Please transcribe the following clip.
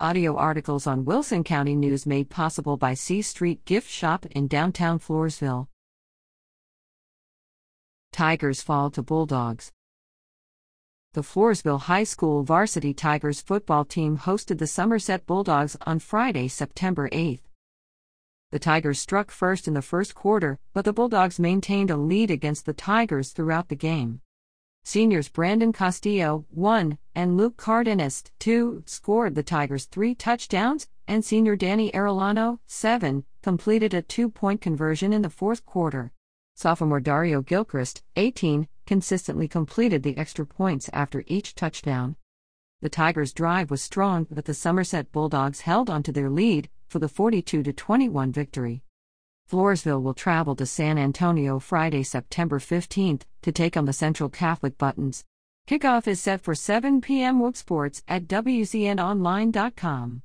Audio articles on Wilson County News made possible by C Street Gift Shop in downtown Floresville. Tigers fall to Bulldogs. The Floresville High School varsity Tigers football team hosted the Somerset Bulldogs on Friday, September 8. The Tigers struck first in the first quarter, but the Bulldogs maintained a lead against the Tigers throughout the game. Seniors Brandon Castillo, 1, and Luke Cardenas, 2, scored the Tigers three touchdowns, and senior Danny Arellano, 7, completed a two point conversion in the fourth quarter. Sophomore Dario Gilchrist, 18, consistently completed the extra points after each touchdown. The Tigers' drive was strong, but the Somerset Bulldogs held onto their lead for the 42 21 victory. Floresville will travel to San Antonio Friday, September 15th to take on the Central Catholic Buttons. Kickoff is set for 7 p.m. WOOG Sports at WCNOnline.com.